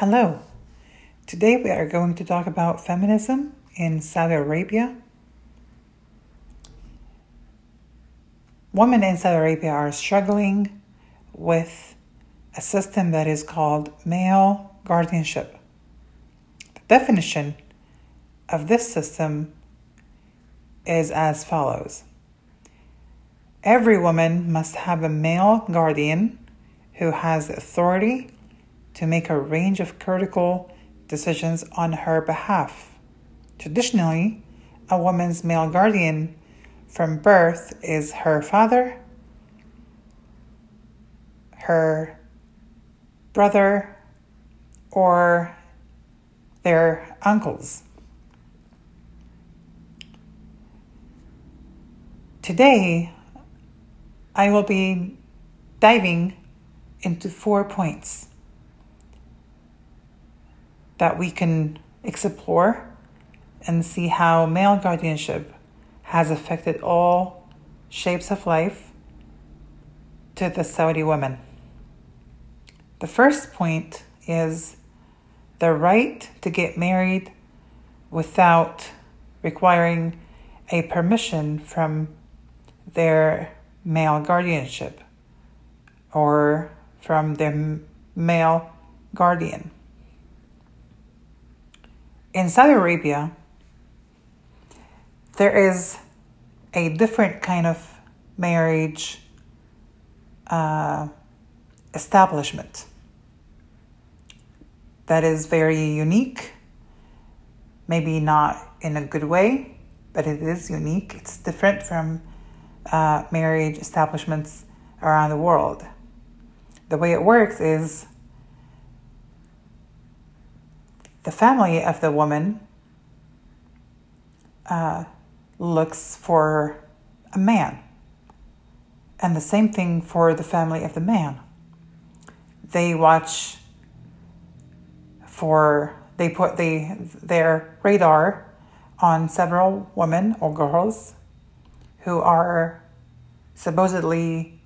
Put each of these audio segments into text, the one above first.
Hello. Today we are going to talk about feminism in Saudi Arabia. Women in Saudi Arabia are struggling with a system that is called male guardianship. The definition of this system is as follows Every woman must have a male guardian who has authority to make a range of critical decisions on her behalf. Traditionally, a woman's male guardian from birth is her father, her brother, or their uncles. Today, I will be diving into four points that we can explore and see how male guardianship has affected all shapes of life to the Saudi women. The first point is the right to get married without requiring a permission from their male guardianship or from their male guardian in Saudi Arabia, there is a different kind of marriage uh, establishment that is very unique, maybe not in a good way, but it is unique. It's different from uh, marriage establishments around the world. The way it works is the family of the woman uh, looks for a man. And the same thing for the family of the man. They watch for, they put the, their radar on several women or girls who are supposedly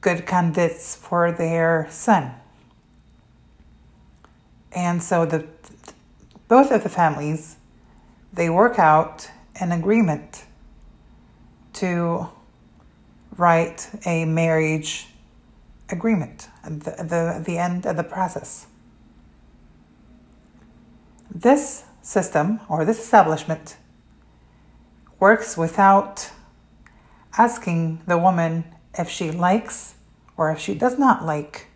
good candidates for their son. And so the both of the families they work out an agreement to write a marriage agreement at the, the, the end of the process. This system or this establishment works without asking the woman if she likes or if she does not like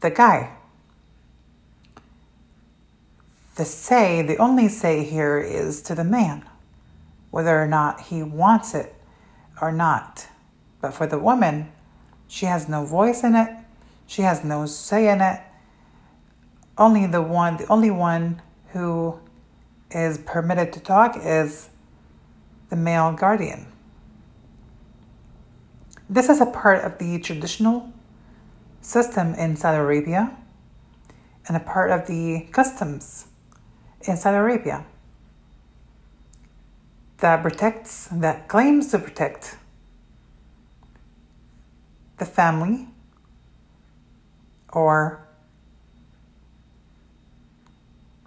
the guy the say, the only say here is to the man, whether or not he wants it or not. But for the woman, she has no voice in it, she has no say in it. Only the one, the only one who is permitted to talk is the male guardian. This is a part of the traditional system in Saudi Arabia and a part of the customs in Saudi Arabia that protects, that claims to protect the family or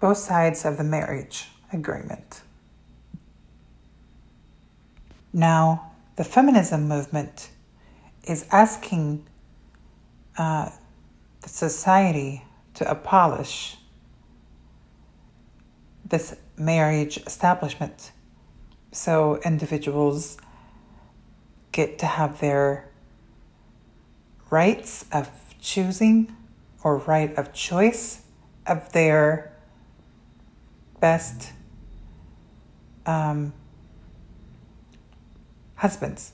both sides of the marriage agreement. Now, the feminism movement is asking uh, the society to abolish this marriage establishment. So individuals get to have their rights of choosing or right of choice of their best um, husbands.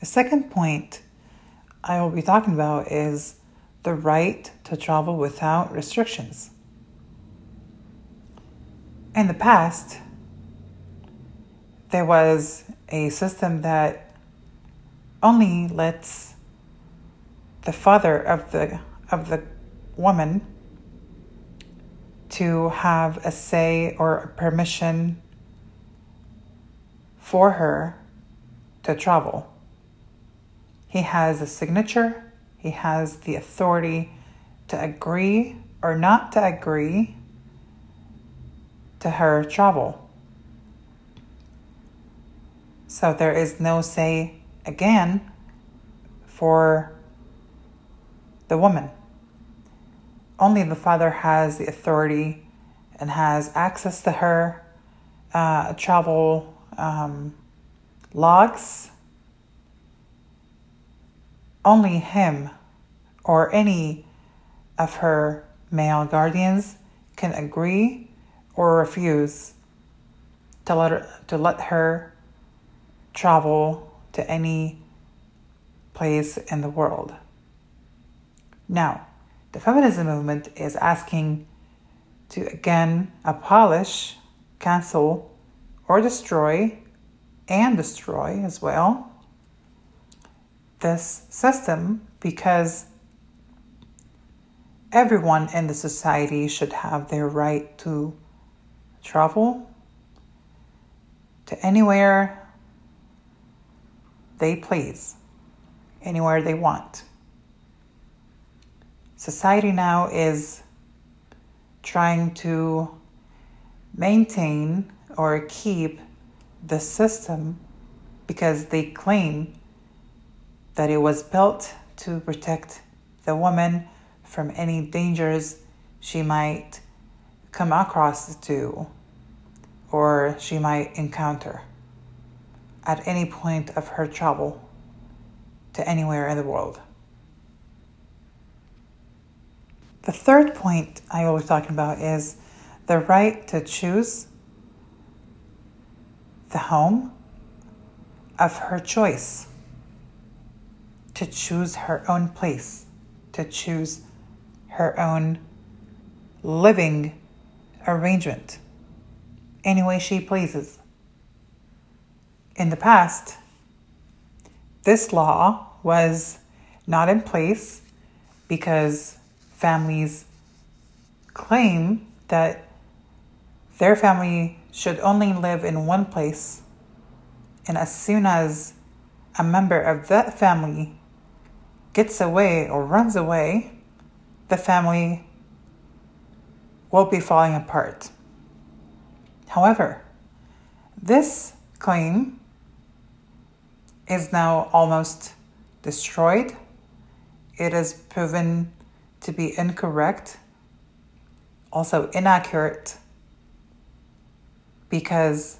The second point I will be talking about is the right to travel without restrictions. In the past, there was a system that only lets the father of the of the woman to have a say or a permission for her to travel. He has a signature he has the authority to agree or not to agree to her travel. So there is no say again for the woman. Only the father has the authority and has access to her uh, travel um, logs. Only him or any of her male guardians can agree or refuse to let her, to let her travel to any place in the world. Now, the feminism movement is asking to again abolish, cancel, or destroy, and destroy as well this system because everyone in the society should have their right to travel to anywhere they please, anywhere they want. Society now is trying to maintain or keep the system because they claim that it was built to protect the woman from any dangers she might come across to or she might encounter at any point of her travel to anywhere in the world. The third point I was talking about is the right to choose the home of her choice, to choose her own place, to choose her own living arrangement any way she pleases. In the past, this law was not in place because families claim that their family should only live in one place, and as soon as a member of that family gets away or runs away, the family will be falling apart. However, this claim is now almost destroyed. It is proven to be incorrect, also inaccurate, because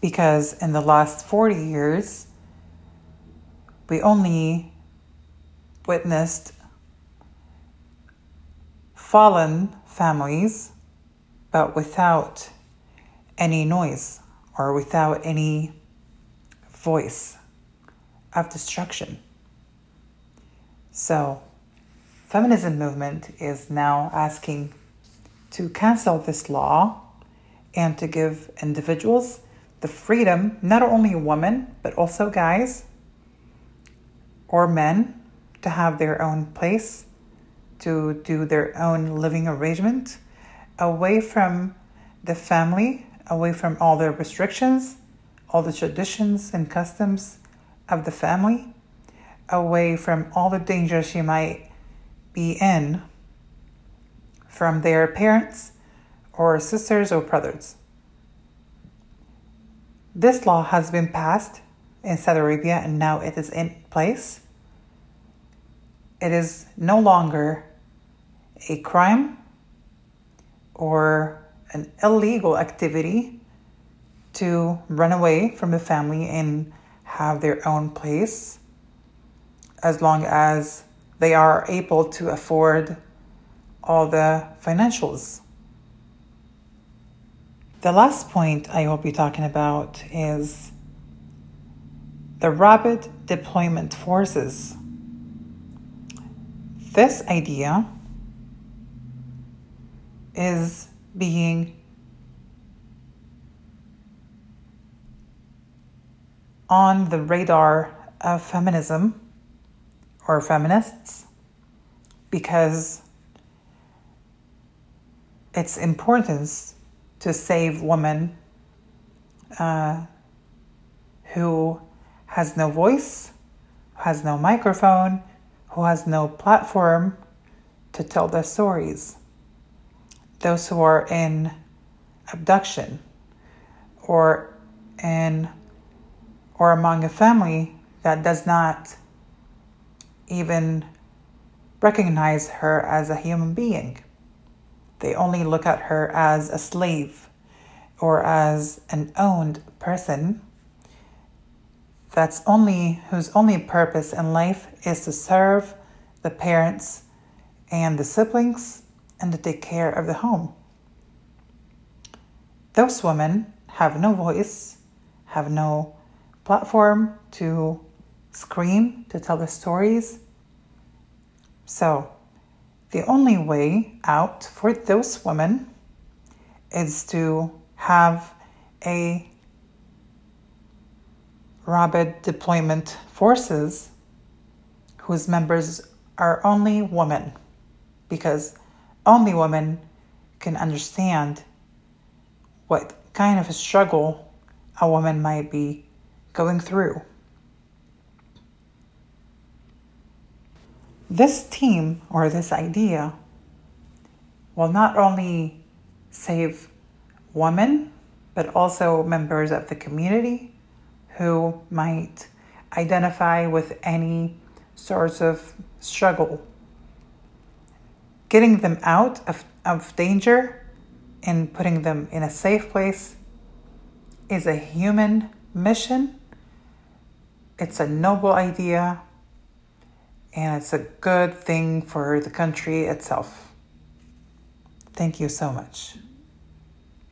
because in the last 40 years we only witnessed fallen families but without any noise or without any voice of destruction. So, feminism movement is now asking to cancel this law and to give individuals the freedom, not only women, but also guys or men, to have their own place, to do their own living arrangement away from the family away from all the restrictions, all the traditions and customs of the family, away from all the dangers she might be in from their parents or sisters or brothers. This law has been passed in Saudi Arabia and now it is in place. It is no longer a crime or an illegal activity to run away from the family and have their own place as long as they are able to afford all the financials. The last point I will be talking about is the rapid deployment forces. This idea is being on the radar of feminism or feminists because its importance to save women uh, who has no voice, has no microphone, who has no platform to tell their stories. Those who are in abduction or in or among a family that does not even recognize her as a human being. They only look at her as a slave or as an owned person that's only whose only purpose in life is to serve the parents and the siblings and to take care of the home. Those women have no voice, have no platform to scream, to tell the stories. So, the only way out for those women is to have a rabid deployment forces whose members are only women because only women can understand what kind of a struggle a woman might be going through. This team or this idea will not only save women, but also members of the community who might identify with any sorts of struggle. Getting them out of, of danger and putting them in a safe place is a human mission. It's a noble idea and it's a good thing for the country itself. Thank you so much.